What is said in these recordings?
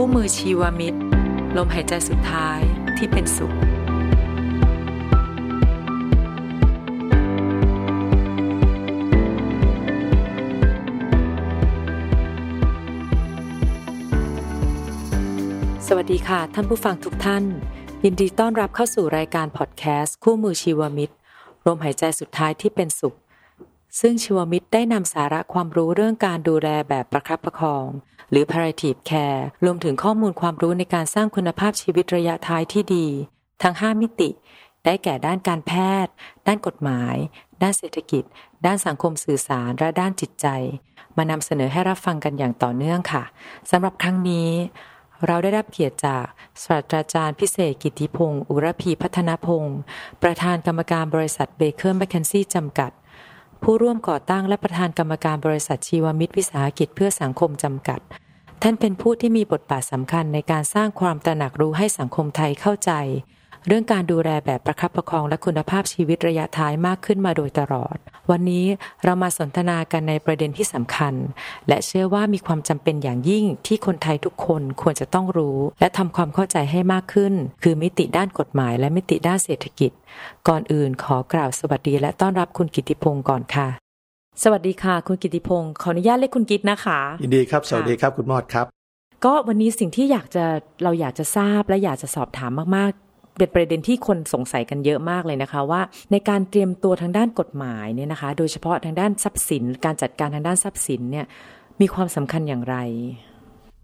คู่มือชีวมิตร ลมหายใจสุดท้ายที่เป็นสุข สวัสดีค่ะท่านผู้ฟังทุกท่าน ยินดีต้อนรับเข้าสู่รายการพอดแคสต์คู่มือชีวมิตรลมหายใจสุดท้ายที่เป็นสุข ซึ่งชีวมิตรได้นำสาระความรู้เรื่องการดูแลแบบประคับประคอง หรือ palliative care รวมถึงข้อมูลความรู้ในการสร้างคุณภาพชีวิตระยะท้ายที่ดี ทั้ง 5 มิติ ได้แก่ด้านการแพทย์ ด้านกฎหมาย ด้านเศรษฐกิจ ด้านสังคมสื่อสาร และด้านจิตใจ มานำเสนอให้รับฟังกันอย่างต่อเนื่องค่ะสำหรับครั้งนี้เราได้รับเกียรติจากศาสตราจารย์พิเศษกิติพงศ์อุรพีพัฒนพงศ์ประธานกรรมการบริษัทเบเกอร์แมคเคนซี่จำกัด ผู้ร่วมก่อตั้งและประธานกรรมการบริษัทชีวมิตรวิสาหกิจเพื่อสังคมจำกัด ท่านเป็นผู้ที่มีบทบาทสำคัญในการสร้างความตระหนักรู้ให้สังคมไทยเข้าใจ เรื่องการดูแลแบบประคับประคองและคุณภาพชีวิตระยะท้ายมากขึ้นมาโดยตลอด วันนี้เรามาสนทนากันในประเด็นที่สำคัญ และเชื่อว่ามีความจำเป็นอย่างยิ่งที่คนไทยทุกคนควรจะต้องรู้ และทำความเข้าใจให้มากขึ้น คือมิติด้านกฎหมาย และมิติด้านเศรษฐกิจ ก่อนอื่นขอกล่าวสวัสดี และต้อนรับคุณกิติพงศ์ก่อนค่ะ สวัสดีค่ะ คุณกิติพงศ์ขออนุญาตเรียกคุณกิตนะคะยินดีครับ สวัสดีครับคุณมอดครับก็วันนี้สิ่งที่อยากจะเราอยากจะทราบและอยากจะสอบถามมากๆ เป็นประเด็นที่คนสงสัยกันเยอะมากเลยนะคะว่า ในการเตรียมตัวทางด้านกฎหมายเนี่ยนะคะ โดยเฉพาะทางด้านทรัพย์สิน การจัดการทางด้านทรัพย์สินเนี่ยมีความสำคัญอย่างไร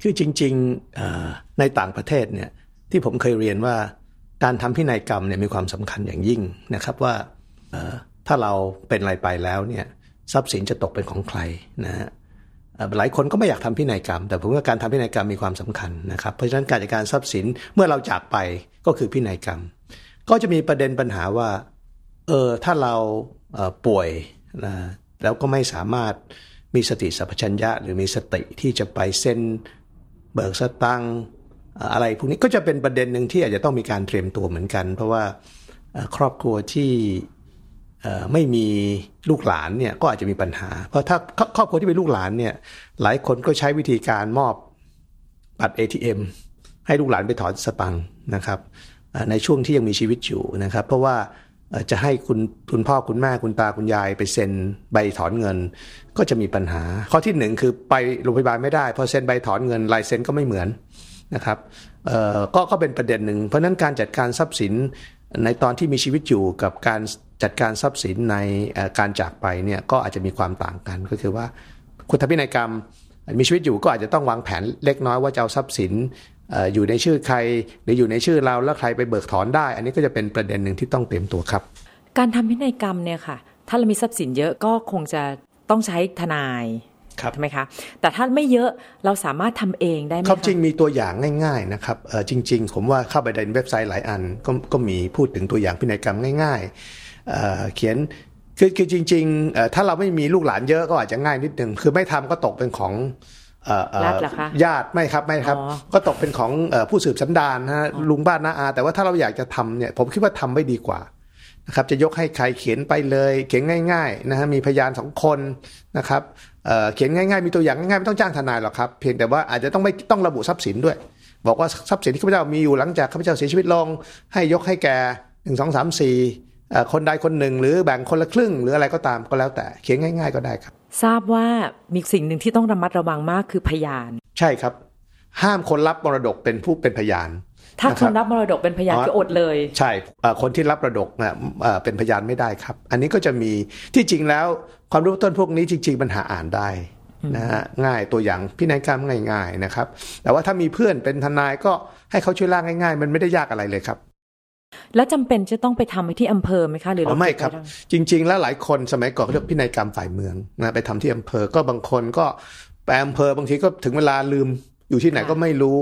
คือจริงๆในต่างประเทศเนี่ยที่ผมเคยเรียนว่าการทำพินัยกรรมเนี่ยมีความสำคัญอย่างยิ่งนะครับว่าถ้าเราเป็นอะไรไปแล้วเนี่ยทรัพย์สินจะตกเป็นของใครนะฮะ หลายคนก็ไม่อยากทำพินัยกรรม แต่ผมว่าการทำพินัยกรรมมีความสำคัญนะครับเพราะฉะนั้นการจัดการทรัพย์สินเมื่อเราจากไปก็คือพินัยกรรม ก็จะมีประเด็นปัญหาว่าเออถ้าเราป่วยนะแล้วก็ไม่สามารถมีสติสัพพัญญะ หรือมีสติที่จะไปเส้นเบิกสตังอะไรพวกนี้ก็จะเป็นประเด็นหนึ่งที่อาจจะต้องมีการเตรียมตัวเหมือนกัน เพราะว่าครอบครัวที่ ไม่มีลูกหลานเนี่ยก็อาจจะมีปัญหา เพราะถ้าครอบครัวที่เป็นลูกหลานเนี่ยหลายคนก็ใช้วิธีการมอบบัตร ATM ให้ลูกหลานไปถอนสตังนะครับในช่วงที่ยังมีชีวิตอยู่นะครับ เพราะว่าจะให้คุณคุณพ่อคุณแม่คุณตาคุณยายไปเซ็นใบถอนเงิน ก็จะมีปัญหา ข้อที่หนึ่งคือไปโรงพยาบาลไม่ได้พอเซ็นใบถอนเงินลายเซ็นก็ไม่เหมือนนะครับก็ก็เป็นประเด็นหนึ่งเพราะนั้นการจัดการทรัพย์สินในตอนที่มีชีวิตอยู่กับการ จัดการทรัพย์สินในการจากไปเนี่ยก็อาจจะมีความต่างกัน ก็คือว่าคุณทพินัยกรรมมีชีวิตอยู่ก็อาจจะต้องวางแผนเล็กน้อยว่าจะเอาทรัพย์สินอยู่ในชื่อใครหรืออยู่ในชื่อเราแล้วใครไปเบิกถอนได้ อันนี้ก็จะเป็นประเด็นหนึ่งที่ต้องเตรียมตัวครับ การทำพินัยกรรมเนี่ยค่ะ ถ้าเรามีทรัพย์สินเยอะก็คงจะต้องใช้ทนายใช่ไหมคะแต่ถ้าไม่เยอะเราสามารถทำเองได้ไหมครับจริงมีตัวอย่างง่าย ๆนะครับจริง ๆ ผมว่าเข้าไปในเว็บไซต์หลายอันก็ก็มีพูดถึงตัวอย่างพินัยกรรมง่าย ๆ เขียนคือคือจริงๆถ้าเราไม่มีลูกหลานเยอะก็อาจจะง่ายนิดนึงคือไม่ทำก็ตกเป็นของญาติไม่ครับไม่ครับ ก็ตกเป็นของผู้สืบสันดานนะลุงบ้านนาอา แต่ว่าถ้าเราอยากจะทำเนี่ยผมคิดว่าทำไม่ดีกว่านะครับจะยกให้ใครเขียนไปเลยเขียนง่ายๆนะฮะมีพยานสองคนนะครับเขียนง่ายๆ มีตัวอย่างง่ายๆไม่ต้องจ้างทนายหรอกครับ เพียงแต่ว่าอาจจะต้องไม่ต้องระบุทรัพย์สินด้วย บอกว่าทรัพย์สินที่ข้าพเจ้ามีอยู่หลังจากข้าพเจ้าเสียชีวิตลง ให้ยกให้แก่หนึ่งสองสามสี่ คนใดคนหนึ่ง หรือแบ่งคนละครึ่ง หรืออะไรก็ตามก็แล้วแต่เขียนง่าย ๆ ก็ได้ครับ ทราบว่ามีสิ่งหนึ่งที่ต้องระมัดระวังมากคือพยาน ใช่ครับ ห้ามคนรับมรดกเป็นผู้เป็นพยาน ถ้าคนรับมรดกเป็นพยานก็อดเลย ใช่คนที่รับมรดกเป็นพยานไม่ได้ครับ อันนี้ก็จะมีที่จริงแล้วความรู้ต้นพวกนี้จริงๆปัญหาอ่านได้นะฮะง่ายตัวอย่างพินัยกรรมง่าย ๆนะครับ แต่ว่าถ้ามีเพื่อนเป็นทนายก็ให้เขาช่วยล่างง่าย ๆ มันไม่ได้ยากอะไรเลยครับ แล้วจำเป็นจะต้องไปทำที่อำเภอไหมคะหรือไม่ครับ จริง ๆ แล้วหลายคนสมัยก่อนเขาเรียกพินัยกรรมฝ่ายเมืองนะไปทำที่อำเภอก็บางคนก็ไปอำเภอบางทีก็ถึงเวลาลืมอยู่ที่ไหนก็ไม่รู้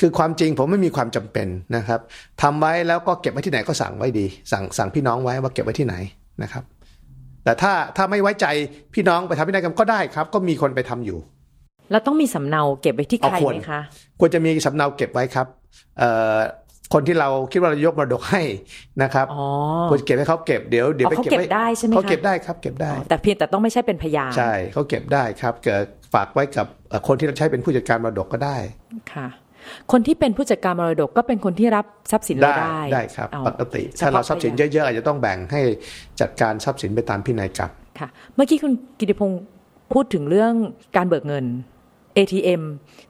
คือความจริงผมไม่มีความจำเป็นนะครับทำไว้แล้วก็เก็บไว้ที่ไหนก็สั่งไว้ดี สั่งสั่งพี่น้องไว้ว่าเก็บไว้ที่ไหนนะครับ แต่ถ้าถ้าไม่ไว้ใจพี่น้องไปทำพินัยกรรมก็ได้ครับ ก็มีคนไปทำอยู่ แล้วต้องมีสำเนาเก็บไว้ที่ใครไหมคะ ควรจะมีสำเนาเก็บไว้ครับเอ่อ คนที่เราคิดว่าเรายกมรดกให้นะครับควรเก็บให้เขาเก็บเดี๋ยวเดี๋ยวไปเก็บได้ใช่ไหมคะเขาเก็บได้ครับเก็บได้ แต่เพียงแต่ต้องไม่ใช่เป็นพยานใช่เขาเก็บได้ครับเกิดฝากไว้กับคนที่เราใช้เป็นผู้จัดการมรดกก็ได้ค่ะคนที่เป็นผู้จัดการมรดกก็เป็นคนที่รับทรัพย์สินเราได้ได้ ได้ครับอ๋อปกติเฉถ้าพาะเราทรัพย์สินพยานเยอะๆอาจจะต้องแบ่งให้จัดการทรัพย์สินไปตามพินัยกรรมค่ะ เมื่อกี้คุณกิติพงศ์พูดถึงเรื่องการเบิกเงิน ATM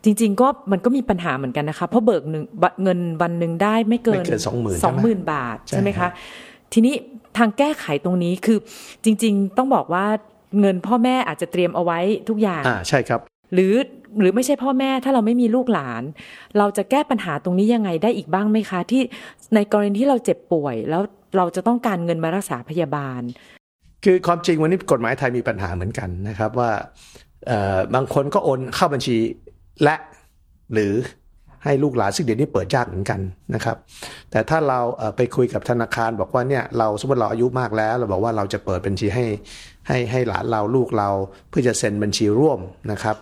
จริง ๆ ก็มันก็มีปัญหาเหมือนกันนะคะ เพราะเบิกหนึ่งบัตรเงินวันหนึ่งได้ไม่เกินไม่เกิน20,000สองหมื่นบาทใช่ใช่ไหมครัคะบทีนี้ทางแก้ไขตรงนี้คือจริง ๆ ต้องบอกว่าเงินพ่อแม่อาจจะเตรียมเอาไว้ทุกอย่างอ่าใช่ครับ หรือหรือไม่ใช่พ่อแม่ถ้าเราไม่มีลูกหลาน เราจะแก้ปัญหาตรงนี้ยังไงได้อีกบ้างไหมคะ ที่ในกรณีที่เราเจ็บป่วย แล้วเราจะต้องการเงินมารักษาพยาบาล คือความจริงวันนี้กฎหมายไทยมีปัญหาเหมือนกันนะครับว่าเอ่อ บางคนก็โอนเข้าบัญชีและหรือให้ลูกหลานซึ่งเดี๋ยวนี้เปิดยากเหมือนกันนะครับ แต่ถ้าเราไปคุยกับธนาคารบอกว่าเนี่ยเราสมมติเราอายุมากแล้ว เราบอกว่าเราจะเปิดบัญชีให้ให้ให้หลานเราลูกเราเพื่อจะเซ็นบัญชีร่วมนะครับ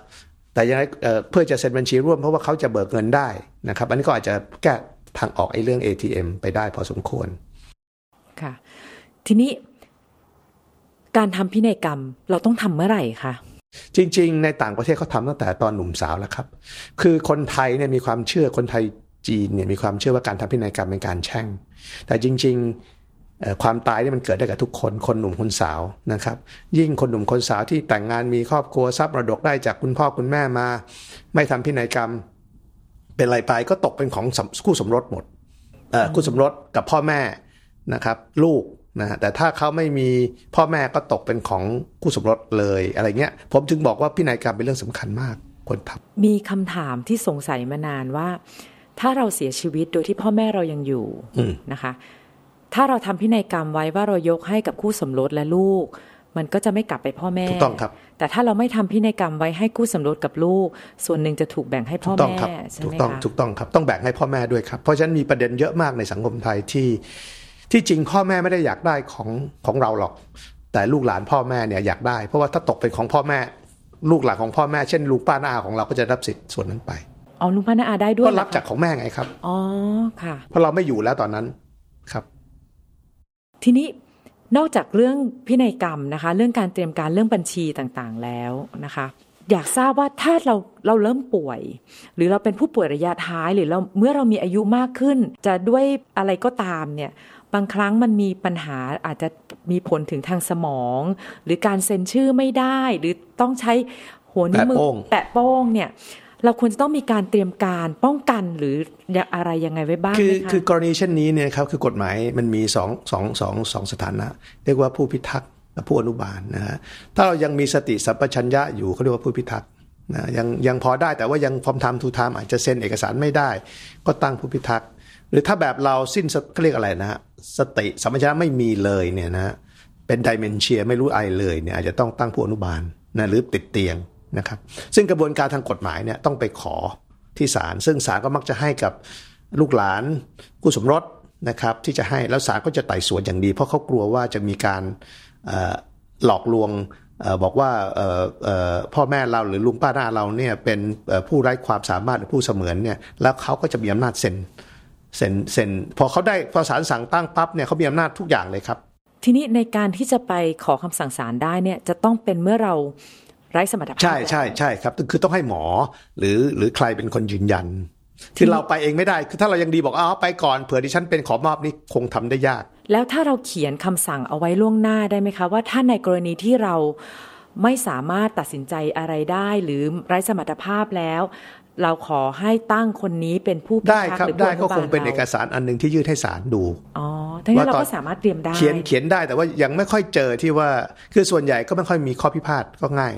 แต่ยังไงเพื่อจะเซ็นบัญชีร่วมเพราะว่าเขาจะเบิกเงินได้นะครับ อันนี้ก็อาจจะแก้ทางออกไอ้เรื่อง ATM ไปได้พอสมควรค่ะ ทีนี้การทำพินัยกรรมเราต้องทำเมื่อไหร่คะ จริง ๆ ในต่างประเทศเขาทำตั้งแต่ตอนหนุ่มสาวแล้วครับ คือคนไทยเนี่ยมีความเชื่อคนไทยจีนเนี่ยมีความเชื่อว่าการทำพินัยกรรมเป็นการแช่ง แต่จริง ๆ ความตายนี่มันเกิดได้กับทุกคน คนหนุ่มคนสาวนะครับ ยิ่งคนหนุ่มคนสาวที่แต่งงานมีครอบครัวทรัพย์มรดกได้จากคุณพ่อคุณแม่มา ไม่ทำพินัยกรรม เป็นไรไปก็ตกเป็นของคู่สมรสหมดคู่สมรสกับพ่อแม่นะครับ ลูก นะฮะแต่ถ้าเขาไม่มีพ่อแม่ก็ตกเป็นของคู่สมรสเลยอะไรเงี้ย ผมจึงบอกว่าพินัยกรรมเป็นเรื่องสำคัญมากควรทำมีคำถามที่สงสัยมานานว่า ถ้าเราเสียชีวิตโดยที่พ่อแม่เรายังอยู่อืมนะคะ ถ้าเราทำพินัยกรรมไว้ว่าเรายกให้กับคู่สมรสและลูก มันก็จะไม่กลับไปพ่อแม่ถูกต้องครับ แต่ถ้าเราไม่ทำพินัยกรรมไว้ให้คู่สมรสกับลูก ส่วนหนึ่งจะถูกแบ่งให้พ่ถูอกต้องแม่ครับใช่ถูไหกมต้องคะถูกต้องครับต้องแบ่งให้พ่อแม่ด้วยครับเพราะฉะนั้นมีประเด็นเยอะมากในสังคมไทยที่ ที่จริงพ่อแม่ไม่ได้อยากได้ของของเราหรอก แต่ลูกหลานพ่อแม่เนี่ยอยากได้ เพราะว่าถ้าตกเป็นของพ่อแม่ ลูกหลานของพ่อแม่เช่นลูกป้าน้าอาของเราก็จะรับสิทธิ์ส่วนนั้นไปอ๋อลุงพันอาได้ด้วยก็เหอรับจากของแม่ไงครับอ๋อค่ะ เพราะเราไม่อยู่แล้วตอนนั้นครับ ทีนี้นอกจากเรื่องพินัยกรรมนะคะ เรื่องการเตรียมการเรื่องบัญชีต่างๆแล้วนะคะ อยากทราบว่าถ้าเราเราเริ่มป่วย หรือเราเป็นผู้ป่วยระยะท้ายหรือเราเมื่อเรามีอายุมากขึ้น จะด้วยอะไรก็ตามเนี่ย บางครั้งมันมีปัญหาอาจจะมีผลถึงทางสมอง หรือการเซ็นชื่อไม่ได้ หรือต้องใช้หัวนิ้วมือแปะโป้งแปะโป้งเนี่ยเราควรจะต้องมีการเตรียมการป้องกันหรืออะไรยังไงไว้บ้างคือไหมคะคือกรณีเช่นนี้เนี่ยครับคือกฎหมายมันมีสองสองสองสองสถานะ เรียกว่าผู้พิทักษ์กับผู้อนุบาลนะฮะถ้าเรายังมีสติสัมปชัญญะอยู่เขาเรียกว่าผู้พิทักษ์นะยังยังพอได้แต่ว่ายังฟอร์มทำทูทามอาจจะเซ็นเอกสารไม่ได้ ก็ตั้งผู้พิทักษ์ หรือถ้าแบบเราสิ้นสเขาเรียกอะไรนะฮะสติสัมปชัญญะไม่มีเลยเนี่ยนะเป็นไดเมนเชียไม่รู้อะไรเลยเนี่ยอาจจะต้องตั้งผู้อนุบาลนะหรือติดเตียงนะครับ ซึ่งกระบวนการทางกฎหมายเนี่ยต้องไปขอที่ศาลซึ่งศาลก็มักจะให้กับลูกหลานคู่สมรสนะครับ ที่จะให้แล้วศาลก็จะไต่สวนอย่างดี เพราะเขากลัวว่าจะมีการหลอกลวงออบอกว่าออพ่อแม่เราหรือลุงป้าน้าเราเนี่ยเป็นผู้ไร้ความสามารถหรือผู้เสมือนเนี่ยแล้วเขาก็จะมีอำนาจเซ็น เซ็นเซ็นพอเขาได้พอศาลสั่งตั้งปั๊บเนี่ยเขามีอำนาจทุกอย่างเลยครับ ทีนี้ในการที่จะไปขอคำสั่งศาลได้เนี่ยจะต้องเป็นเมื่อเราไร้สมรรถภาพใช่ใช่ใช่ครับคือต้องให้หมอหรือหรือใครเป็นคนยืนยันคือเราไปเองไม่ได้คือถ้าเรายังดีบอกอ๋อไปก่อนเผื่อดิฉันเป็นขอมอบนี่คงทำได้ยาก แล้วถ้าเราเขียนคำสั่งเอาไว้ล่วงหน้าได้ไหมคะ ว่าถ้าในกรณีที่เราไม่สามารถตัดสินใจอะไรได้ หรือไร้สมรรถภาพแล้ว เราขอให้ตั้งคนนี้เป็นผู้พิได้ทักครับษ์หรือได้ผู้ก็คงเป็นาเอกสารอันหนึ่งที่ยื่นให้ศาลดูอ๋อทั้งนั้นเราว่าตอนก็สามารถเตรียมได้เขียนเขียนได้แต่ว่ายังไม่ค่อยเจอที่ว่าคือส่วนใหญ่ก็ไม่ค่อยมีข้อพิพาทก็ง่าย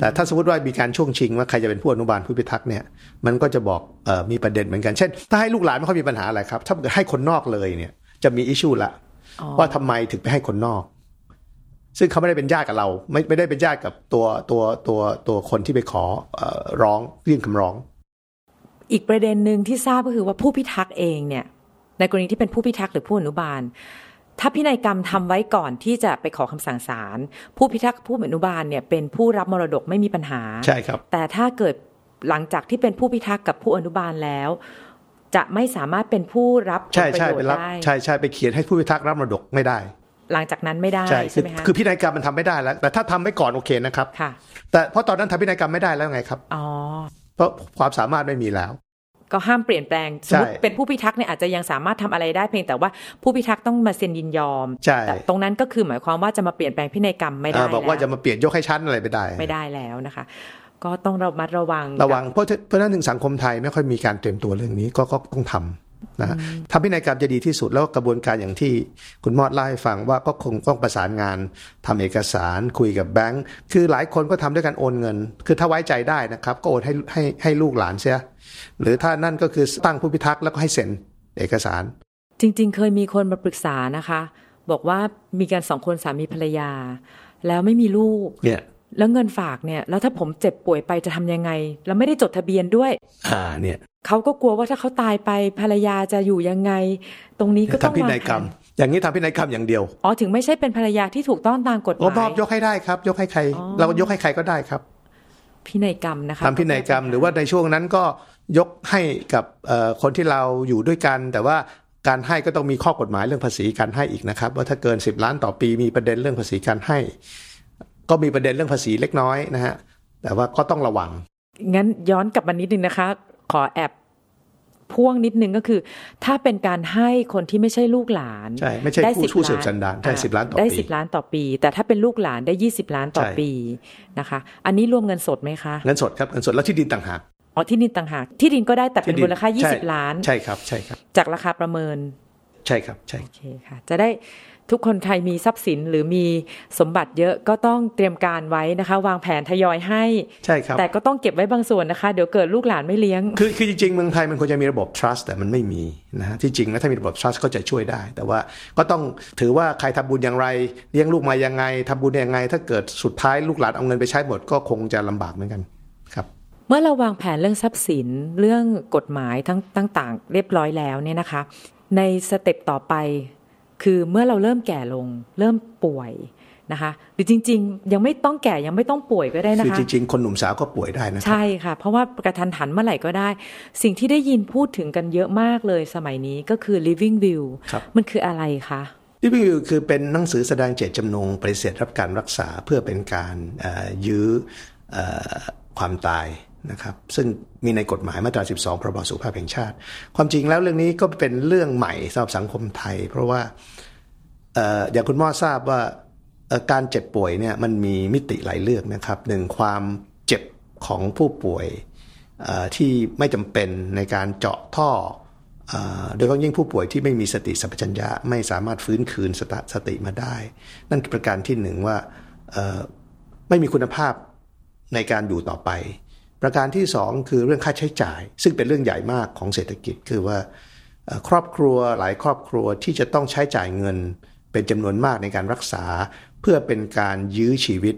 แต่ถ้าสมมติว่ามีการช่วงชิงว่าใครจะเป็นผู้อนุบาลผู้พิทักษ์เนี่ยมันก็จะบอกเออมีประเด็นเหมือนกันเช่น ถ้าให้ลูกหลานไม่ค่อยมีปัญหาอะไรครับถ้าเกิดให้คนนอกเลยเนี่ยจะมีอิชชูละอ๋อว่าทำไมถึงไปให้คนนอก ซึ่งเขาไม่ได้เป็นญาติกับเรา ไม่ไม่ได้เป็นญาติกับตัวตัวตัวตัวคนที่ไปขอเอ่อร้องยื่นคำร้อง อีกประเด็นหนึ่งที่ทราบก็คือว่าผู้พิทักษ์เองเนี่ย ในกรณีที่เป็นผู้พิทักษ์หรือผู้อนุบาล ถ้าพินัยกรรมทำไว้ก่อนที่จะไปขอคำสั่งศาลผู้พิทักษ์ผู้อนุบาลเนี่ยเป็นผู้รับมรดกไม่มีปัญหาใช่ครับ แต่ถ้าเกิดหลังจากที่เป็นผู้พิทักษ์กับผู้อนุบาลแล้ว จะไม่สามารถเป็นผู้รับผลใช่ประใช่โยชไปน์รับได้ใช่ใช่ไปเขียนให้ผู้พิทักษ์รับมรดกไม่ได้ หลังจากนั้นไม่ได้ใช่คืใช่อไหมคะคือพินัยกรรมมันทำไม่ได้แล้ว แต่ถ้าทำไว้ก่อนโอเคนะครับค่ะ แต่เพราะตอนนั้นทำพินัยกรรมไม่ได้แล้วไงครับอ๋อ เพราะความสามารถไม่มีแล้ว ก็ห้ามเปลี่ยนแปลงสมมติใช่เป็นผู้พิทักษ์เนี่ยอาจจะยังสามารถทำอะไรได้เพียงแต่ว่าผู้พิทักษ์ต้องมาเซ็นยินยอมใช่แต่ตรงนั้นก็คือหมายความว่าจะมาเปลี่ยนแปลงพินัยกรรมไม่ได้อ่าบอกว่าแล้วจะมาเปลี่ยนยกให้ชั้นอะไรไม่ได้ ไม่ได้แล้วนะคะ ก็ต้องระมัดระวังระวังเพราะเพราะฉะนั้นถึงสังคมไทยไม่ค่อยมีการเตรียมตัวเรื่องนี้ก็ก็ต้องทำ นะฮะทำพินัยกรรมจะดีที่สุดแล้วกระบวนการอย่างที่คุณมอดเล่าให้ฟังว่าก็คงต้องประสานงานทำเอกสารคุยกับแบงค์คือหลายคนก็ทำด้วยการโอนเงิน คือถ้าไว้ใจได้นะครับ ก็โอนให้ให้ให้ลูกหลานเสียหรือถ้านั่นก็คือตั้งผู้พิทักษ์แล้วก็ให้เซ็นเอกสาร จริง ๆ เคยมีคนมาปรึกษานะคะ บอกว่ามีกันสองคนสามีภรรยา แล้วไม่มีลูกเนี่ย แล้วเงินฝากเนี่ย แล้วถ้าผมเจ็บป่วยไปจะทำยังไง แล้วไม่ได้จดทะเบียนด้วย อ่าเนี่ยเขาก็กลัวว่าถ้าเขาตายไปภรรยาจะอยู่ยังไง ตรงนี้ก็ต้องทำพิวางนัยแผกรรมนอย่างนี้ทำพินัยกรรมอย่างเดียว อ๋อ ถึงไม่ใช่เป็นภรรยาที่ถูกต้องตามกฎหโอ้มายมอบยกให้ได้ครับ ยกให้ใคร เรายกให้ใครก็ได้ครับ พินัยกรรมนะคะทำพินัยกรรมหรือว่าในช่วงนั้นก็ยกให้กับเอ่อคนที่เราอยู่ด้วยกัน แต่ว่าการให้ก็ต้องมีข้อกฎหมายเรื่องภาษีการให้อีกนะครับ ว่าถ้าเกิน 10 ล้านต่อปีมีประเด็นเรื่องภาษีการให้ ก็มีประเด็นเรื่องภาษีเล็กน้อยนะฮะ แต่ว่าก็ต้องระวัง งั้นย้อนกลับมานิดนึงนะคะ ขอแอบพ่วงนิดนึงก็คือ ถ้าเป็นการให้คนที่ไม่ใช่ลูกหลานใช่ไม่ใช่ด้ผู้10ผู้สืบล้สันดานใช่อ่10ล้านต่อได้ปีสิบล้านต่อปี แต่ถ้าเป็นลูกหลานได้ยี่สิบล้านต่อใช่ปีนะคะ อันนี้รวมเงินสดไหมคะเงินสดครับเงินสดแล้วที่ดินต่างหากอ๋อที่ดินต่างหากที่ดินก็ได้แต่เป็นที่ดิมูลค่าใช่20ล้าน ใช่ครับใช่ครับ จากราคาประเมิน ใช่ครับใช่โอเคค่ะ จะได้ ทุกคนไทยมีทรัพย์สินหรือมีสมบัติเยอะก็ต้องเตรียมการไว้นะคะ วางแผนทยอยให้ใช่ครับแต่ก็ต้องเก็บไว้บางส่วนนะคะ เดี๋ยวเกิดลูกหลานไม่เลี้ยง คือคือจริงๆเมืองไทยมันควรจะมีระบบ trust แต่มันไม่มีนะฮะที่จริงแล้วถ้ามีระบบ trust ก็จะช่วยได้ แต่ว่าก็ต้องถือว่าใครทำบุญอย่างไร เลี้ยงลูกมายังไงทำบุญยังไง ถ้าเกิดสุดท้ายลูกหลานเอาเงินไปใช้หมดก็คงจะลำบากเหมือนกันครับเมื่อเราวางแผนเรื่องทรัพย์สินเรื่องกฎหมายทั้งต่างๆ เรียบร้อยแล้วเนี่ยนะคะ ในสเต็ปต่อไป คือเมื่อเราเริ่มแก่ลง เริ่มป่วยนะคะหรือจริง ๆ ยังไม่ต้องแก่ยังไม่ต้องป่วยก็ได้นะคือคะจริง ๆ คนหนุ่มสาวก็ป่วยได้นะครับใช่ค่ะ เพราะว่ากระทันหันเมื่อไหร่ก็ได้ สิ่งที่ได้ยินพูดถึงกันเยอะมากเลยสมัยนี้ก็คือ living will ครับมันคืออะไรคะรีวิวคือเป็นหนังสือแสดงเจตจำนงปฏิเสธรับการรักษาเพื่อเป็นการเอ่อยื้อเอ่อความตาย นะครับซึ่งมีในกฎหมายมาตรา 12พรบสุขภาพแห่งชาติ ความจริงแล้วเรื่องนี้ก็เป็นเรื่องใหม่สำหรับสังคมไทย เพราะว่าอย่างคุณหมอทราบว่าการเจ็บป่วยเนี่ยมันมีมิติหลายเรื่องนะครับหนึ่งความเจ็บของผู้ป่วยที่ไม่จำเป็นในการเจาะท่อโดยเฉพาะยิ่งผู้ป่วยที่ไม่มีสติสัมปชัญญะไม่สามารถฟื้นคืนสตสติมาได้ นั่นคือประการที่หนึ่งว่าไม่มีคุณภาพในการอยู่ต่อไป ประการที่สองคือเรื่องค่าใช้จ่าย ซึ่งเป็นเรื่องใหญ่มากของเศรษฐกิจคือว่าเอ่อครอบครัวหลายครอบครัวที่จะต้องใช้จ่ายเงิน เป็นจำนวนมากในการรักษา เพื่อเป็นการยื้อชีวิต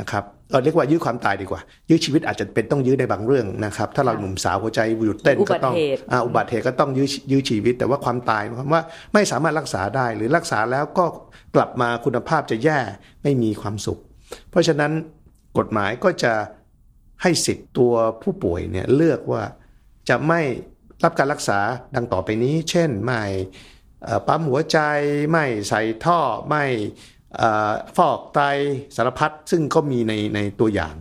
นะครับเออเรียกว่ายื้อความตายดีกว่า ยื้อชีวิตอาจจะเป็นต้องยื้อในบางเรื่องนะครับ ถ้าเราหนุ่มสาวหัวใจหยุดเต้นอุบัก็ติต้องเหตุอ่าอุบัติเหตุก็ต้องยื้อยื้อชีวิต แต่ว่าความตายหมายความว่าไม่สามารถรักษาได้หรือรักษาแล้วก็กลับมาคุณภาพจะแย่ไม่มีความสุข เพราะฉะนั้นกฎหมายก็จะ ให้สิทธิ์ตัวผู้ป่วยเนี่ยเลือกว่าจะไม่รับการรักษาดังต่อไปนี้ เช่นไม่ปั๊มหัวใจไม่ใส่ท่อไม่ฟอกไตสารพัดซึ่งก็มีในในตัวอย่าง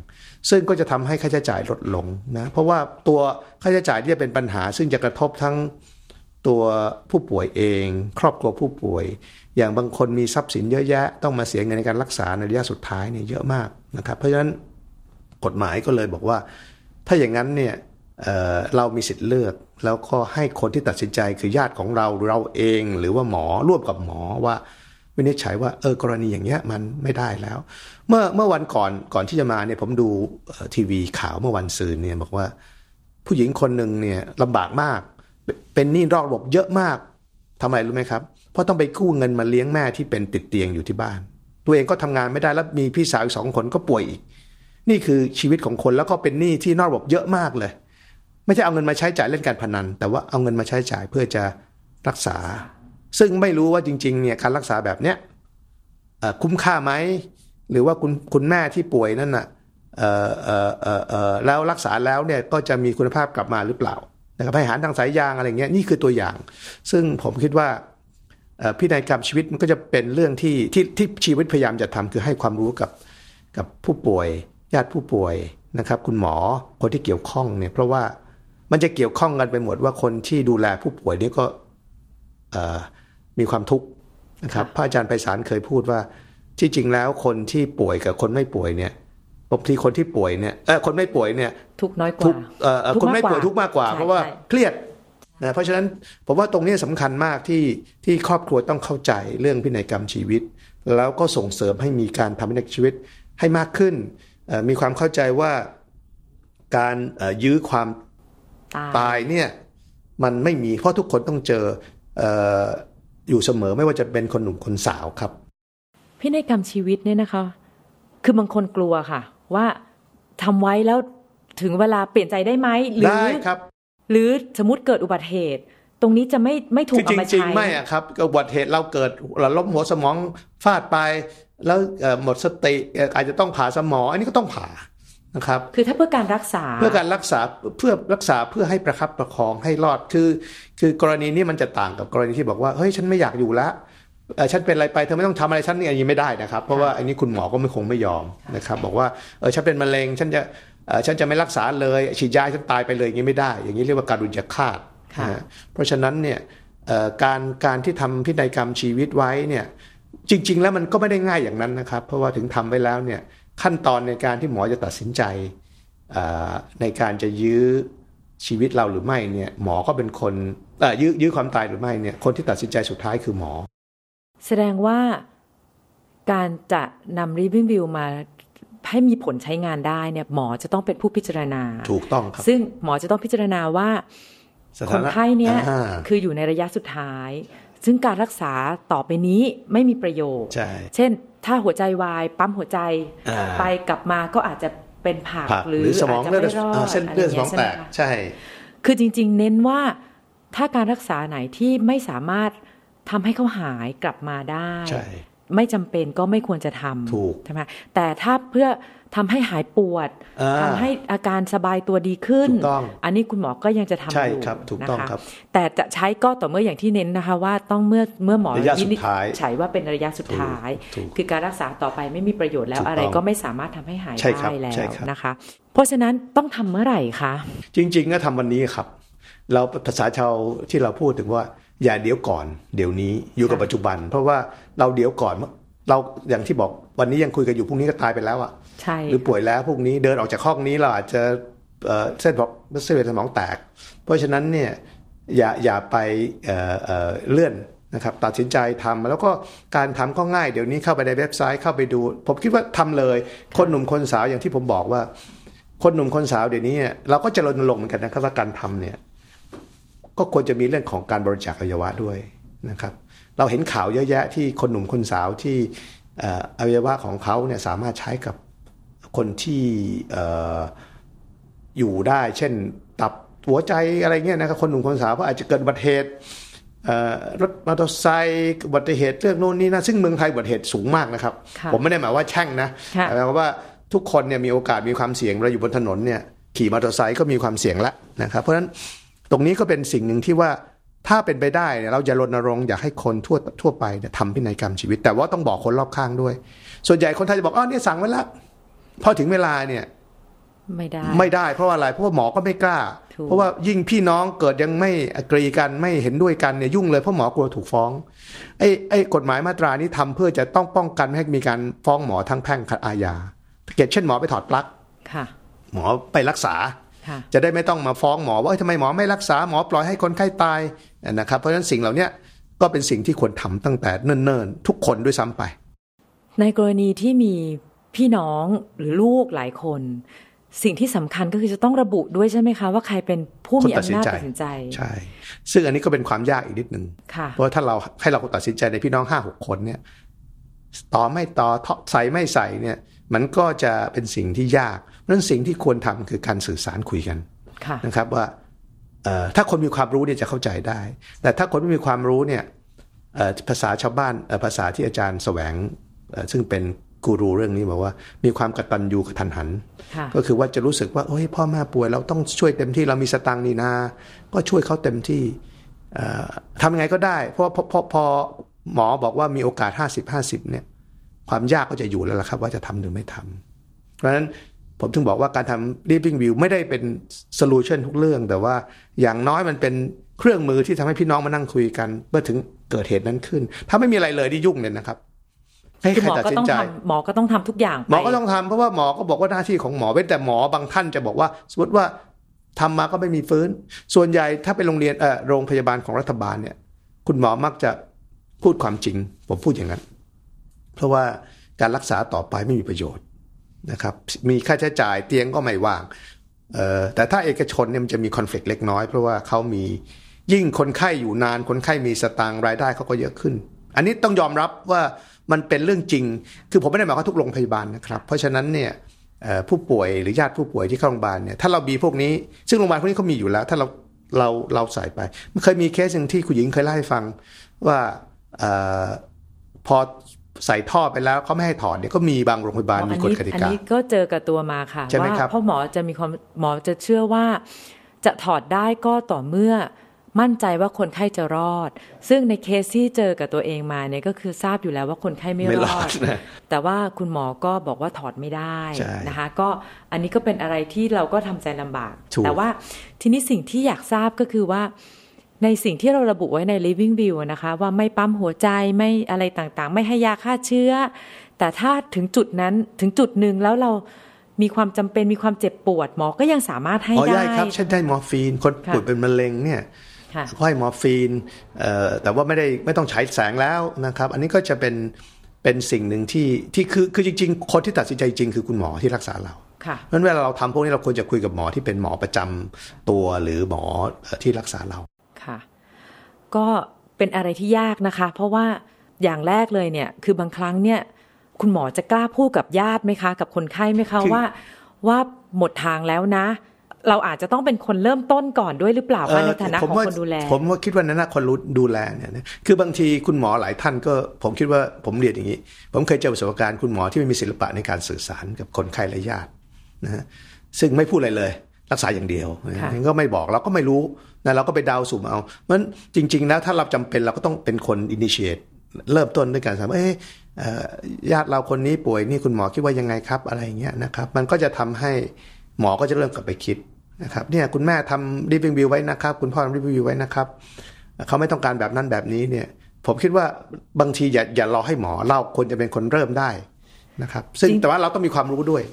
ซึ่งก็จะทำให้ค่าใช้จ่ายลดลงนะเพราะว่าตัวค่าใช้จ่ายที่จะเป็นปัญหา ซึ่งจะกระทบทั้งตัวผู้ป่วยเอง ครอบครัวผู้ป่วย อย่างบางคนมีทรัพย์สินเยอะแยะ ต้องมาเสียเงินในการรักษาในระยะสุดท้ายเนี่ยเยอะมากนะครับเพราะฉะนั้น กฎหมายก็เลยบอกว่า ถ้าอย่างนั้นเนี่ยเเรามีสิทธิ์เลือก แล้วก็ให้คนที่ตัดสินใจคือญาติของเราเราเองหรือว่าหมอร่วมกับหมอว่าวินิจฉัยว่าเออกรณีอย่างเงี้ยมันไม่ได้แล้ว เมื่อเมื่อวันก่อนก่อนที่จะมาเนี่ยผมดูทีวีข่าวเมื่อวันซืนเนี่ยบอกว่า ผู้หญิงคนหนึ่งเนี่ยลำบากมาก เป็นนหนี้นอกระบบเยอะมากทำไมรู้ไหมครับ เพราะต้องไปกู้เงินมาเลี้ยงแม่ที่เป็นติดเตียงอยู่ที่บ้าน ตัวเองก็ทำงานไม่ได้แล้วมีพี่สาวอีกสองคนก็ป่วยอีก นี่คือชีวิตของคนแล้วก็เป็นหนี้ที่นอกระบบเยอะมากเลย ไม่ใช่เอาเงินมาใช้จ่ายเล่นการพนัน แต่ว่าเอาเงินมาใช้จ่ายเพื่อจะรักษา ซึ่งไม่รู้ว่าจริงๆเนี่ยการรักษาแบบเนี้ยคุ้มค่าไหมหรือว่าคุณคุณแม่ที่ป่วยนั่นน่ะเอ่อเอ่อเอ่อเอ่อแล้วรักษาแล้วเนี่ยก็จะมีคุณภาพกลับมาหรือเปล่านะครับให้อาหารทางสายยางอะไรเงี้ยนี่คือตัวอย่าง ซึ่งผมคิดว่าพินัยกรรมชีวิตมันก็จะเป็นเรื่องที่ที่ที่ชีวิตพยายามจะทำคือให้ความรู้กับกับผู้ป่วย ญาติผู้ป่วยนะครับ คุณหมอคนที่เกี่ยวข้องเนี่ย เพราะว่ามันจะเกี่ยวข้องกันไปหมดว่าคนที่ดูแลผู้ป่วยนี่ก็มีความทุกข์นะครับพระอาจารย์ไพศาลเคยพูดว่า ที่จริงแล้วคนที่ป่วยกับคนไม่ป่วยเนี่ยบางทีคนที่ป่วยเนี่ยเออคนไม่ป่วยเนี่ย ทุกน้อยกว่าเออคนไม่ป่วยทุกมากกว่า เพราะว่าเครียดนะเพราะฉะนั้นผมว่าตรงนี้สำคัญมากที่ที่ครอบครัวต้องเข้าใจเรื่องพินัยกรรมชีวิต แล้วก็ส่งเสริมให้มีการทำพินัยชีวิตให้มากขึ้น มีความเข้าใจว่าการยื้อความตายเนี่ยมันไม่มีเพราะทุกคนต้องเจออยู่เสมอไม่ว่าจะเป็นคนหนุ่มคนสาวครับ พินัยกรรมชีวิตเนี่ยนะคะ คือบางคนกลัวค่ะ ว่าทำไว้แล้วถึงเวลาเปลี่ยนใจได้ไหมหรือได้ครับ หรือสมมติเกิดอุบัติเหตุ ตรงนี้จะไม่ไม่ถูกเอามาใช้จริงๆไม่อะครับอุบัติเหตุเราเกิดเราล้มหัวสมองฟาดไป แล้วหมดสติอาจจะต้องผ่าสมองอันนี้ก็ต้องผ่านะครับคือถ้าเพื่อการรักษาเพื่อการรักษาเพื่อรักษาเพื่อให้ประคับประคองให้รอดคือคือกรณีนี้มันจะต่างกับกรณีที่บอกว่าเฮ้ยฉันไม่อยากอยู่แล้วฉันเป็นอะไรไปเธอไม่ต้องทำอะไรฉันนี่อันนี้ไม่ได้นะครับ เพราะว่าอันนี้คุณหมอก็ไม่คงไม่ยอมนะครับบอกว่าเออฉันเป็นมะเร็งฉันจะฉันจะไม่รักษาเลยฉีดยาฉันตายไปเลยอย่างนี้ไม่ได้ อย่างนี้เรียกว่าการดุลยฆาตเพราะฉะนั้นเนี่ยการการที่ทำพินัยกรรมชีวิตไว้เนี่ย จริง ๆ แล้วมันก็ไม่ได้ง่ายอย่างนั้นนะครับ เพราะว่าถึงทำไว้แล้วเนี่ยขั้นตอนในการที่หมอจะตัดสินใจในการจะยื้อชีวิตเราหรือไม่เนี่ยหมอก็เป็นคนยื้อยื้อความตายหรือไม่เนี่ยคนที่ตัดสินใจสุดท้ายคือหมอ แสดงว่าการจะนำรีวิววิวมาให้มีผลใช้งานได้เนี่ยหมอจะต้องเป็นผู้พิจารณา ถูกต้องครับ ซึ่งหมอจะต้องพิจารณาว่าคนไข้เนี้ยคืออยู่ในระยะสุดท้าย ซึ่งการรักษาต่อไปนี้ไม่มีประโยชน์ เช่น ถ้าหัวใจวายปั๊มหัวใจไปกลับมาก็อาจจะเป็นผักหรือสมองเลือดเส้นเลือดสมองแตกใช่ คือจริง ๆ เน้นว่าถ้าการรักษาไหนที่ไม่สามารถทำให้เขาหายกลับมาได้ ไม่จำเป็นก็ไม่ควรจะทำใช่ไหมแต่ถ้าเพื่อ ทำให้หายปวดทำให้อาการสบายตัวดีขึ้น อันนี้คุณหมอก็ยังจะทำอยู่นะคะแต่จะใช้ก็ต่อเมื่ออย่างที่เน้นนะคะ ว่าต้องเมื่อเมื่อหมอยินิจฉัยว่าเป็นระยะสุดท้าย คือการรักษาต่อไปไม่มีประโยชน์แล้วอะไรก็ไม่สามารถทำให้หายได้แล้วนะคะ เพราะฉะนั้นต้องทำเมื่อไหร่คะจริง ๆ ก็ทำวันนี้ครับ เราภาษาชาวที่เราพูดถึงว่าอย่าเดี๋ยวก่อน เดี๋ยวนี้อยู่กับปัจจุบัน เพราะว่าเราเดี๋ยวก่อนเราอย่างที่บอกวันนี้ยังคุยกันอยู่พรุ่งนี้ก็ตายไปแล้วอะ ใช่หรือป่วยแล้วพรุ่งนี้เดินออกจากห้องนี้เราอาจจะเส้นบอกเส้นสมองแตก เพราะฉะนั้นเนี่ยอย่าอย่าไปเเลื่อนนะครับตัดสินใจทำแล้วก็การทำก็ง่ายเดี๋ยวนี้เข้าไปในเว็บไซต์เข้าไปดู ผมคิดว่าทำเลย คนหนุ่มคนสาวอย่างที่ผมบอกว่า คนหนุ่มคนสาวเดี๋ยวนี้เราก็จะรณรงค์เหมือนกันนะครับว่าการทำเนี่ย ก็ควรจะมีเรื่องของการบริจาคอวัยวะด้วยนะครับ เราเห็นข่าวเยอะแยะที่คนหนุ่มคนสาวที่อวัยวะของเขาเนี่ยสามารถใช้กับ คนที่อยู่ได้ เช่น ตับหัวใจอะไรเงี้ยนะครับคนหนุ่มคนสาวเพราะอาจจะเกิดอุบัติเหตุรถมอเตอร์ไซค์อุบัติเหตุเรื่องโน่นนี่นะซึ่งเมืองไทยอุบัติเหตุสูงมากนะครับ ผมไม่ได้หมายว่าแช่งนะแต่หมายว่าทุกคนเนี่ยมีโอกาสมีความเสี่ยงเราอยู่บนถนนเนี่ยขี่มอเตอร์ไซค์ก็มีความเสี่ยงแล้วนะครับ เพราะฉะนั้นตรงนี้ก็เป็นสิ่งหนึ่งที่ว่าถ้าเป็นไปได้เนี่ยเราจะรณรงค์อยากให้คนทั่วทั่วไปเนี่ยทำพินัยกรรมชีวิต แต่ว่าต้องบอกคนรอบข้างด้วย ส่วนใหญ่คนไทยจะบอกอ๋อเนี่ยสั่งไว้แล้ว พอถึงเวลาเนี่ย ไม่ได้ ไม่ได้เพราะว่าอะไร เพราะว่าหมอก็ไม่กล้า เพราะว่ายิ่งพี่น้องเกิดยังไม่กรีกันไม่เห็นด้วยกันเนี่ยยุ่งเลยเพราะหมอกลัวถูกฟ้องไอ้ไอ้กฎหมายมาตรานี้ทำเพื่อจะต้องป้องกันไม่ให้มีการฟ้องหมอทั้งแพ่งอาญาเกิดเช่นหมอไปถอดปลั๊กหมอไปรักษาจะได้ไม่ต้องมาฟ้องหมอว่าทำไมหมอไม่รักษาหมอปล่อยให้คนไข้ตายนะครับเพราะฉะนั้นสิ่งเหล่านี้ก็เป็นสิ่งที่ควรทำตั้งแต่เนิ่นๆ ทุกคนด้วยซ้ำไป ในกรณีที่มี พี่น้องหรือลูกหลายคน สิ่งที่สำคัญก็คือจะต้องระบุด้วยใช่ไหมคะ ว่าใครเป็นผู้มีอำนาจตัดสินใจใช่ ซึ่งอันนี้ก็เป็นความยากอีกนิดหนึ่งเพราะถ้าเราให้เราตัดสินใจในพี่น้องห้าหกคนเนี่ยต่อไม่ต่อใส่ไม่ใส่เนี่ยมันก็จะเป็นสิ่งที่ยากนั้นสิ่งที่ควรทำคือการสื่อสารคุยกันนะครับว่าถ้าคนมีความรู้เนี่ยจะเข้าใจได้ แต่ถ้าคนไม่มีความรู้เนี่ยภาษาชาวบ้านภาษาที่อาจารย์แสวงซึ่งเป็น กูรูเรื่องนี้บอกว่า มีความกตัญญูกตันหัน ก็คือว่าจะรู้สึกว่าโอ้ยพ่อแม่ป่วยเราต้องช่วยเต็มที่เรามีสตังค์นี่นา ก็ช่วยเขาเต็มที่ทำยังไงก็ได้ เพราะพอพอพอหมอบอกว่ามีโอกาส 50 50 เนี่ย ความยากก็จะอยู่แล้วล่ะครับ ว่าจะทำหรือไม่ทำเพราะฉะนั้นผมถึงบอกว่าการทำ living view ไม่ได้เป็น solution ทุกเรื่อง แต่ว่าอย่างน้อยมันเป็นเครื่องมือที่ทำให้พี่น้องมานั่งคุยกัน เมื่อถึงเกิดเหตุนั้นขึ้น ถ้าไม่มีอะไรเลยที่ยุ่งเลยนะครับ ให้คือใคหรมอตัดก็สินต้องใจทำหมอก็ต้องทำทุกอย่างไปหมอก็ต้องทำเพราะว่าหมอก็บอกว่าหน้าที่ของหมอเว้นแต่หมอบางท่านจะบอกว่าสมมติว่าทำมาก็ไม่มีฟื้น ส่วนใหญ่ถ้าเป็นโรงเรียนเออโรงพยาบาลของรัฐบาลเนี่ย คุณหมอมักจะพูดความจริง ผมพูดอย่างนั้น เพราะว่าการรักษาต่อไปไม่มีประโยชน์นะครับ มีค่าใช้จ่ายเตียงก็ไม่ว่างเออแต่ถ้าเอกชนเนี่ยมันจะมีคอนฟ lict เล็กน้อย เพราะว่าเขามียิ่งคนไข้อยู่นานคนไข้มีสตางค์รายได้เขาก็เยอะขึ้น อันนี้ต้องยอมรับว่า มันเป็นเรื่องจริง คือผมไม่ได้หมายว่าทุกโรงพยาบาลนะครับ เพราะฉะนั้นเนี่ยเอ่อผู้ป่วยหรือญาติผู้ป่วยที่เข้าโรงพยาบาลเนี่ยถ้าเรามีพวกนี้ ซึ่งโรงพยาบาลพวกนี้เขามีอยู่แล้ว ถ้าเราเราเราใส่ไป มันเคยมีเคสหนึ่งที่คุณหญิงเคยเล่าให้ฟังว่าเออพอใส่ท่อไปแล้วเขาไม่ให้ถอดเนี่ยก็มีบางโรงพยาบาลอ๋อมีอันนี้กติกาอันนี้ก็เจอกับตัวมาค่ะใช่ไหมว่าครับเพราะหมอจะมีความหมอจะเชื่อว่า จะถอดได้ก็ต่อเมื่อ มั่นใจว่าคนไข้จะรอด ซึ่งในเคสที่เจอกับตัวเองมาเนี่ยก็คือทราบอยู่แล้วว่าคนไข้ไม่ไม่รรออดดนะแต่ว่าคุณหมอก็บอกว่าถอดไม่ได้ใช่นะคะ ก็อันนี้ก็เป็นอะไรที่เราก็ทำใจลำบากถูกแต่ว่าทีนี้สิ่งที่อยากทราบก็คือว่าในสิ่งที่เราระบุไว้ใน living will นะคะ ว่าไม่ปั๊มหัวใจไม่อะไรต่างๆ ไม่ให้ยาฆ่าเชื้อ แต่ถ้าถึงจุดนั้นถึงจุดหนึ่งแล้วเรามีความจำเป็นมีความเจ็บปวด หมอก็ยังสามารถให้อ๋อได้ได้ครับเช่นได้มอร์ฟีนคนค่ะป่วยเป็นมะเร็งเนี่ย ค่ะก็ให้มอร์ฟีนเอ่อแต่ว่าไม่ได้ไม่ต้องใช้แสงแล้วนะครับ อันนี้ก็จะเป็นเป็นสิ่งหนึ่งที่ที่คือคือจริง ๆ คนที่ตัดสินใจจริงคือคุณหมอที่รักษาเราค่ะเพราะฉะนั้นเวลาเราทำพวกนี้เราควรจะคุยกับหมอที่เป็นหมอประจำตัวหรือหมอเอ่อที่รักษาเราค่ะ ก็เป็นอะไรที่ยากนะคะ เพราะว่าอย่างแรกเลยเนี่ยคือบางครั้งเนี่ยคุณหมอจะกล้าพูดกับญาติไหมคะ กับคนไข้ไหมคะคือว่าว่าหมดทางแล้วนะ เราอาจจะต้องเป็นคนเริ่มต้นก่อนด้วยหรือเปล่าคะในฐานะของว่าคนดูแล ผมว่าคิดว่านั่นนะคนรู้ดูแลเนี่ยนะคือบางทีคุณหมอหลายท่านก็ผมคิดว่าผมเรียนอย่างนี้ ผมเคยเจอประสบการณ์คุณหมอที่ไม่มีศิลปะในการสื่อสารกับคนไข้และญาตินะฮะซึ่งไม่พูดอะไรเลย รักษาอย่างเดียวนะค่ะก็ไม่บอกเราก็ไม่รู้นะเราก็ไปเดาสุ่มเอามันจริงๆแล้วถ้าเราจำเป็นเราก็ต้องเป็นคน initiate เริ่มต้นด้วยการถามว่าเอ๊ะเอ่อญาติเราคนนี้ป่วยนี่คุณหมอคิดว่ายังไงครับอะไรอย่างเงี้ยนะครับ มันก็จะทำให้ หมอก็จะเริ่มกลับไปคิดนะครับเนี่ยคุณแม่ทำ living view ไว้นะครับ คุณพ่อทำ living view ไว้นะครับเขาไม่ต้องการแบบนั้นแบบนี้เนี่ยผมคิดว่าบางทีอย่าอย่ารอให้หมอเราควรจะเป็นคนเริ่มได้นะครับ ซึ่งจริงแต่ว่าเราต้องมีความรู้ด้วย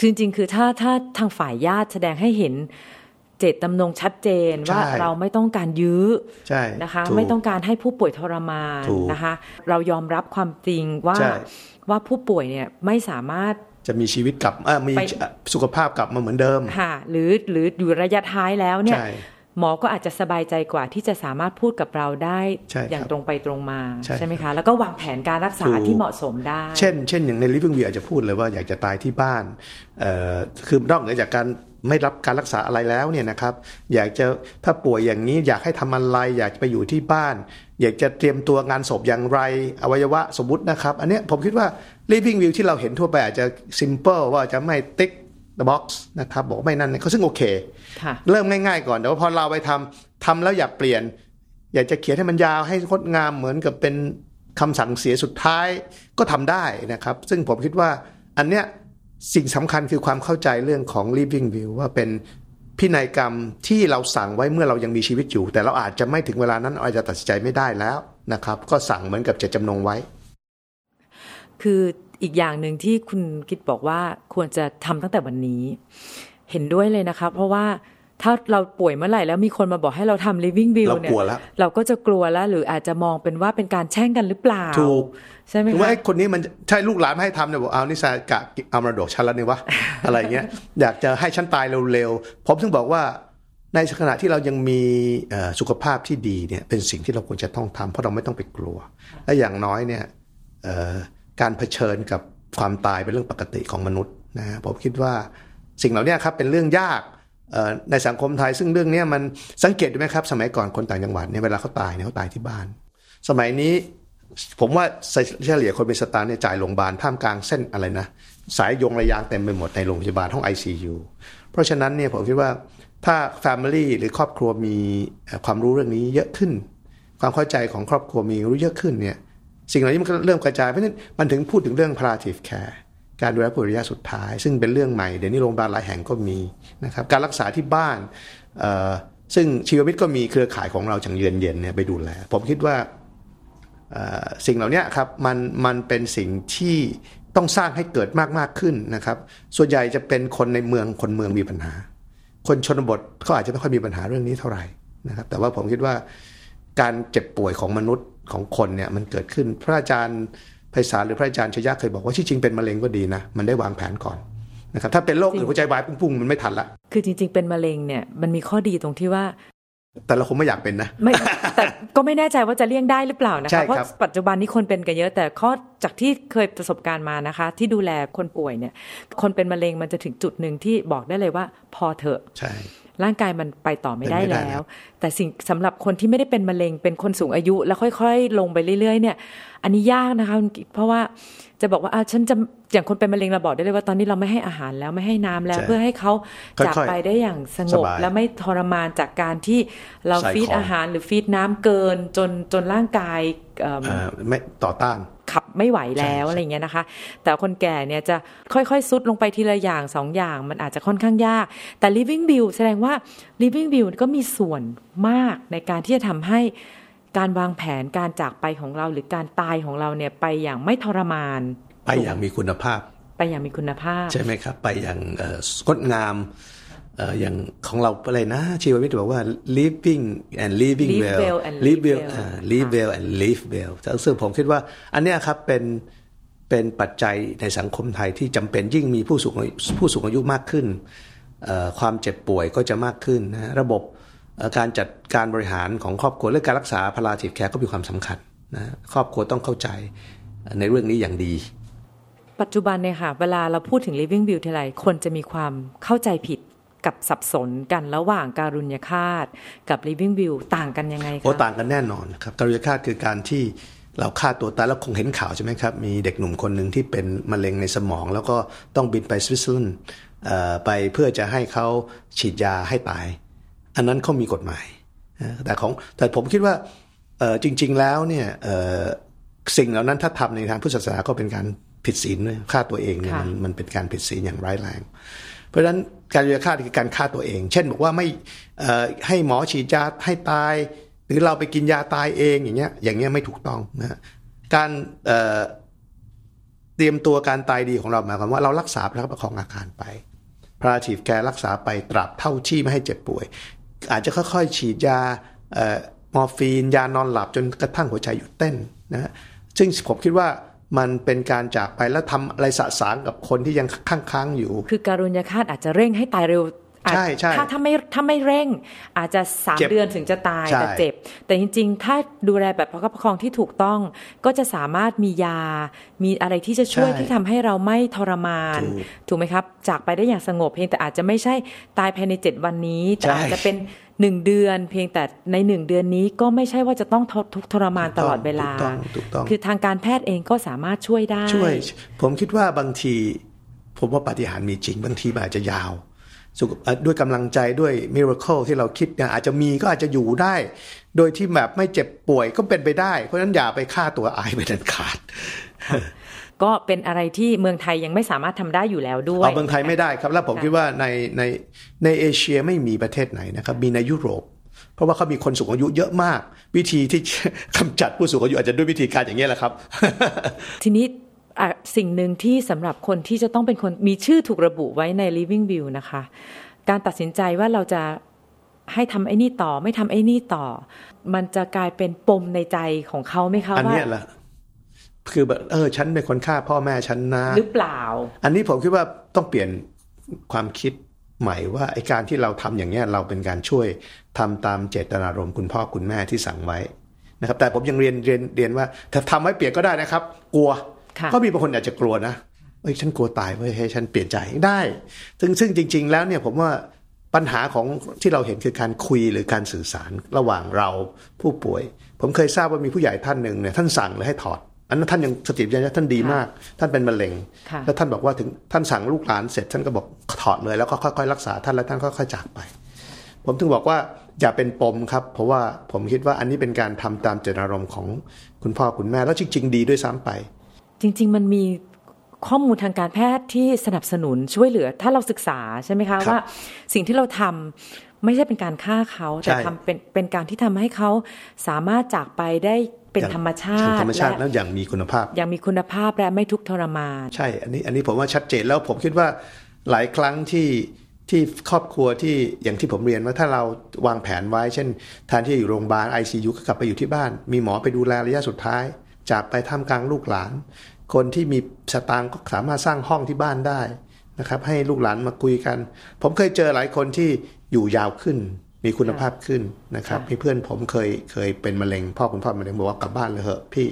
จริงๆ คือถ้าถ้าทางฝ่ายญาติแสดงให้เห็นเจตจำนงชัดเจนว่าใช่เราไม่ต้องการยื้อใช่นะคะถูกไม่ต้องการให้ผู้ป่วยทรมานถูกนะคะ เรายอมรับความจริงว่าใช่ว่าผู้ป่วยเนี่ยไม่สามารถ จะมีชีวิตกลับเอ่อมีไปสุขภาพกลับมาเหมือนเดิมค่ะหรือหรืออยู่ระยะท้ายแล้วเนี่ยใช่หมอก็อาจจะสบายใจกว่าที่จะสามารถพูดกับเราได้ใช่ครับอย่างตรงไปตรงมาใช่ไหมคะ แล้วก็วางแผนการรักษาถูกที่เหมาะสมได้ เช่น เช่นอย่างใน living view อาจจะพูดเลยว่าอยากจะตายที่บ้านเอ่อคือนอกเหนือจากการไม่รับการรักษาอะไรแล้วเนี่ยนะครับ อยากจะถ้าป่วยอย่างนี้อยากให้ทำอะไร อยากจะไปอยู่ที่บ้าน อยากจะเตรียมตัวงานศพอย่างไร อวัยวะสมมตินะครับ อันเนี้ยผมคิดว่า living view ที่เราเห็นทั่วไปอาจจะ simple ว่าจะไม่ tick the box นะครับบอกว่าไม่นั่นเขาซึ่งโอเคค่ะเริ่มง่ายๆก่อนแต่ว่าพอเราไปทำทำแล้วอยากเปลี่ยน อยากจะเขียนให้มันยาวให้งดงามเหมือนกับเป็นคำสั่งเสียสุดท้ายก็ทำได้นะครับ ซึ่งผมคิดว่าอันเนี้ยสิ่งสำคัญคือความเข้าใจเรื่องของ living view ว่าเป็นพินัยกรรมที่เราสั่งไว้เมื่อเรายังมีชีวิตอยู่ แต่เราอาจจะไม่ถึงเวลานั้นเราอาจจะตัดสินใจไม่ได้แล้วนะครับ ก็สั่งเหมือนกับเจตจำนงไว้ คืออีกอย่างหนึ่งที่คุณกิตบอกว่าควรจะทำตั้งแต่วันนี้ เห็นด้วยเลยนะคะเพราะว่าถ้าเราป่วยเมื่อไหร่แล้วมีคนมาบอกให้เราทำ living view เราเนี่ยกลัวแล้วเราก็จะกลัวแล้ว หรืออาจจะมองเป็นว่าเป็นการแช่งกันหรือเปล่า ถูก ใช่ไหมถึงว่าคะไอ้คนนี้มันใช่ลูกหลานไม่ให้ทำเนี่ยบอกเอานิสากะเอามรดกฉันแล้วนี่วะ อะไรเงี้ย อยากจะให้ฉันตายเร็วๆ ผมถึงบอกว่าในขณะที่เรายังมีเอ่อสุขภาพที่ดีเนี่ยเป็นสิ่งที่เราควรจะต้องทำเพราะเราไม่ต้องไปกลัว และอย่างน้อยเนี่ยเอ่อ การเผชิญกับความตายเป็นเรื่องปกติของมนุษย์นะฮะผมคิดว่าสิ่งเหล่านี้ครับเป็นเรื่องยากในสังคมไทย ซึ่งเรื่องนี้มันสังเกตดูไหมครับ สมัยก่อนคนต่างจังหวัดเนี่ยเวลาเขาตายเนี่ยเขาตายที่บ้าน สมัยนี้ผมว่าเฉลี่ยคนเป็นสตาร์เนี่ยจ่ายโรงพยาบาลท่ามกลางเส้นอะไรนะสายยงระยางเต็มไปหมดในโรงพยาบาลห้อง ICU เพราะฉะนั้นเนี่ยผมคิดว่าถ้า Family หรือครอบครัวมีความรู้เรื่องนี้เยอะขึ้น ความเข้าใจของครอบครัวมีรู้เยอะขึ้นเนี่ย สิ่งเหล่านี้มันก็เริ่มกระจายเพราะฉะนั้นมันถึงพูดถึงเรื่อง palliative care การดูแลผู้ระยะสุดท้าย ซึ่งเป็นเรื่องใหม่เดี๋ยวนี้โรงพยาบาลหลายแห่งก็มีนะครับการรักษาที่บ้านซึ่งชีววิทย์ก็มีเครือข่ายของเราจังเยือนเย็นเนี่ยไปดูแลผมคิดว่าสิ่งเหล่านี้ครับมันมันเป็นสิ่งที่ต้องสร้างให้เกิดมากมากขึ้นนะครับ ส่วนใหญ่จะเป็นคนในเมืองคนเมืองมีปัญหา คนชนบทเขาอาจจะไม่ค่อยมีปัญหาเรื่องนี้เท่าไหร่นะครับ แต่ว่าผมคิดว่าการเจ็บป่วยของมนุษย์ ของคนเนี่ยมันเกิดขึ้นพระอาจารย์ไพศาลหรือพระอาจารย์ชยะเคยบอกว่าที่จริงเป็นมะเร็งก็ดีนะ มันได้วางแผนก่อนนะครับถ้าเป็นโรคอื่นหัวใจวายพุ่งๆมันไม่ทันละคือจริง ๆ เป็นมะเร็งเนี่ยมันมีข้อดีตรงที่ว่า แต่เราคงไม่อยากเป็นนะไม่แต่ก็ไม่แน่ใจว่าจะเลี่ยงได้หรือเปล่านะคะเพราะปัจจุบันนี้คนเป็นกันเยอะ แต่ข้อจากที่เคยประสบการณ์มานะคะ ที่ดูแลคนป่วยเนี่ย คนเป็นมะเร็งมันจะถึงจุดหนึ่งที่บอกได้เลยว่า พอเถอะใช่ ร่างกายมันไปต่อไม่ได้แล้ว แต่สิ่งสำหรับคนที่ไม่ได้เป็นมะเร็งเป็นคนสูงอายุ แล้วค่อยๆ ลงไปเรื่อยๆ เนี่ย อันนี้ยากนะคะเพราะว่าจะบอกว่าอ่าฉันจะอย่างคนเป็นมะเร็งเราบอกได้เลยว่าตอนนี้เราไม่ให้อาหารแล้วไม่ให้น้ำแล้ว เพื่อให้เขาจากไปได้อย่างสงบ และไม่ทรมานจากการที่เราฟีดอาหารหรือฟีดน้ำเกินจนจนร่างกายไม่ต่อต้าน ขับไม่ไหวแล้วอะไรเงี้ยนะคะ แต่คนแก่เนี่ยจะค่อยๆซุดลงไปทีละอย่างสองอย่าง มันอาจจะค่อนข้างยาก แต่ living bill แสดงว่า living bill ก็มีส่วนมากในการที่จะทำให้การวางแผนการจากไปของเราหรือการตายของเราเนี่ยไปอย่างไม่ทรมาน ไปอย่างมีคุณภาพ ไปอย่างมีคุณภาพ ใช่ไหมครับ ไปอย่างงดงาม อย่างของเราอะไรนะ ชีววิทย์บอกว่า living and living well live well live well and live well ซึ่งผมคิดว่า อันนี้ครับเป็นเป็นปัจจัยในสังคมไทยที่จำเป็นยิ่งมีผู้สูงผู้สูงอายุมากขึ้น ความเจ็บป่วยก็จะมากขึ้นนะระบบการจัดการบริหารของครอบครัวเรื่องการรักษาพลาจิตแคร์ก็มีความสำคัญนะครอบครัวต้องเข้าใจในเรื่องนี้อย่างดีปัจจุบันเนี่ยค่ะ เวลาเราพูดถึง living view ทีไรคนจะมีความเข้าใจผิด กับสับสนกันระหว่างการุญยฆาตกับ living view ต่างกันยังไงคะโอ้ต่างกันแน่นอนครับการุญยฆาตคือการที่เราฆ่าตัวตายแล้วคงเห็นข่าวใช่ไหมครับ มีเด็กหนุ่มคนหนึ่งที่เป็นมะเร็งในสมอง แล้วก็ต้องบินไปสวิตเซอร์แลนด์ไปเพื่อจะให้เขาฉีดยาให้ตาย อันนั้นเขามีกฎหมาย แต่ของแต่ผมคิดว่าจริง ๆแล้วเนี่ยสิ่งเหล่านั้นถ้าทำในทางพุทธศาสนาก็เป็นการผิดศีลฆ่าตัวเองเนี่ยมันมันเป็นการผิดศีลอย่างร้ายแรง เพราะฉะนั้น การยาฆ่าคือการฆ่าตัวเอง เช่นบอกว่าไม่ให้หมอฉีดยาให้ตาย หรือเราไปกินยาตายเองอย่างเงี้ยอย่างเงี้ยไม่ถูกต้องนะการเตรียมตัวการตายดีของเราหมายความว่าเรารักษาพระประคองอาการไปพระฉีดแกรักษาไปตราบเท่าที่ไม่ให้เจ็บป่วย อาจจะค่อยๆ ฉีดยามอร์ฟีน ยานอนหลับจนกระทั่งหัวใจหยุดเต้นนะซึ่งผมคิดว่า มันเป็นการจากไปแล้วทำอะไรสะสางกับคนที่ยังค้างๆอยู่ คือการุญยฆาตอาจจะเร่งให้ตายเร็วใช่ใช่ถ้าถ้าไม่ถ้าไม่เร่ง อาจจะสามเดือนถึงจะตายแต่เจ็บ แต่จริง ๆ ถ้าดูแลแบบประคับประคองที่ถูกต้อง ก็จะสามารถมียา มีอะไรที่จะช่วยที่ทำให้เราไม่ทรมาน ถูกไหมครับ จากไปได้อย่างสงบเพียงแต่อาจจะไม่ใช่ตายภายในเจ็ดวันนี้ แต่อาจจะเป็น หนึ่งเดือน เพียงแต่ในหนึ่งเดือนนี้ก็ไม่ใช่ว่าจะต้องทุกทรมานตลอดเวลาคือทางการแพทย์เองก็สามารถช่วยได้ช่วย ผมคิดว่าบางที ผมว่าปฏิหารมีจริง บางทีอาจจะยาวด้วยกำลังใจด้วยมิราเคิลที่เราคิดเนี่ยอาจจะมีก็อาจจะอยู่ได้ โดยที่แบบไม่เจ็บป่วยก็เป็นไปได้ เพราะฉะนั้นอย่าไปฆ่าตัวอายไปดันขาด ก็เป็นอะไรที่เมืองไทยยังไม่สามารถทำได้อยู่แล้วด้วยเมืองไทยไม่ได้ครับ แล้วผมคิดว่าในในในเอเชียไม่มีประเทศไหนนะครับ มีในยุโรป เพราะว่าเขามีคนสูงอายุเยอะมาก วิธีที่กำจัดผู้สูงอายุอาจจะด้วยวิธีการอย่างนี้แหละครับ ทีนี้สิ่งหนึ่งที่สำหรับคนที่จะต้องเป็นคนมีชื่อถูกระบุไว้ใน living will นะคะ การตัดสินใจว่าเราจะให้ทำไอ้นี่ต่อ ไม่ทำไอ้นี่ต่อ มันจะกลายเป็นปมในใจของเขาไหมคะว่าอันนี้แหละ คือแบบเออฉันเป็นคนฆ่าพ่อแม่ฉันนะหรือเปล่า อันนี้ผมคิดว่าต้องเปลี่ยนความคิดใหม่ว่าไอ้การที่เราทำอย่างเนี้ยเราเป็นการช่วยทำตามเจตนารมณ์คุณพ่อคุณแม่ที่สั่งไว้นะครับ แต่ผมยังเรียนเรียนเรียนว่าถ้าทำไว้เปลี่ยนก็ได้นะครับ กลัว ก็มีบางคนอาจจะกลัวนะเฮ้ยฉันกลัวตายเว้ยให้ฉันเปลี่ยนใจได้ ซึ่งซึ่งจริง ๆ แล้วเนี่ยผมว่าปัญหาของที่เราเห็นคือการคุยหรือการสื่อสารระหว่างเราผู้ป่วย ผมเคยทราบว่ามีผู้ใหญ่ท่านหนึ่งเนี่ยท่านสั่งเลยให้ถอด อันนั้นท่านยังสติปัญญาท่านดีมาก ท่านเป็นมะเร็ง แล้วท่านบอกว่าถึงท่านสั่งลูกหลานเสร็จท่านก็บอกถอดเลยแล้วก็ค่อยๆรักษาท่านแล้วท่านค่อยๆจากไป ผมถึงบอกว่าอย่าเป็นปมครับ เพราะว่าผมคิดว่าอันนี้เป็นการทำตามเจตนารมณ์ของคุณพ่อคุณแม่แล้วจริง ๆ ดีด้วยซ้ำไป จริง ๆ มันมีข้อมูลทางการแพทย์ที่สนับสนุนช่วยเหลือ ถ้าเราศึกษาใช่ไหมคะว่าสิ่งที่เราทำไม่ใช่เป็นการฆ่าเขาแต่ทำเป็นเป็นการที่ทำให้เขาสามารถจากไปได้ เป็นธรรมชาติธรรมชาติแล้วอย่างมีคุณภาพ อย่างมีคุณภาพและไม่ทุกข์ทรมาน ใช่ อันนี้อันนี้ผมว่าชัดเจนแล้วผมคิดว่าหลายครั้งที่ที่ครอบครัวที่อย่างที่ผมเรียนว่าถ้าเราวางแผนไว้ เช่นแทนที่อยู่โรงพยาบาล ICU ก็กลับไปอยู่ที่บ้าน มีหมอไปดูแลระยะสุดท้าย จากไปท่ามกลางลูกหลาน คนที่มีสตางค์ก็สามารถสร้างห้องที่บ้านได้นะครับให้ลูกหลานมาคุยกัน ผมเคยเจอหลายคนที่อยู่ยาวขึ้น มีคุณภาพขึ้นนะครับมีเพื่อนผมเคยเคยเป็นมะเร็งพ่อคุณพ่อมะเร็งบอกว่ากลับบ้านเลยเหอะพี่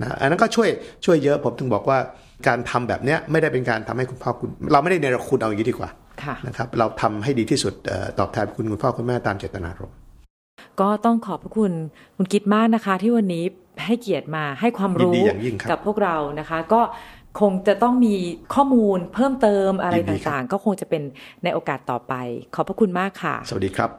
นะอันนั้นก็ช่วยช่วยเยอะผมถึงบอกว่าการทำแบบเนี้ยไม่ได้เป็นการทำให้คุณพ่อคุณ เราไม่ได้เนรคุณเอาอย่างนี้ดีกว่าค่ะนะครับเราทำให้ดีที่สุดเออตอบแทนคุณคุณพ่อคุณแม่ตามเจตนารมณ์ก็ต้องขอบพระคุณคุณกิตมากนะคะ ที่วันนี้ให้เกียรติมาให้ความยินรู้ดีอย่างยิ่งครับกับพวกเรานะคะ ก็คงจะต้องมีข้อมูลเพิ่มเติมอะไรยินดีครับต่างๆ ก็คงจะเป็นในโอกาสต่อไป ขอบพระคุณมากค่ะ สวัสดีครับ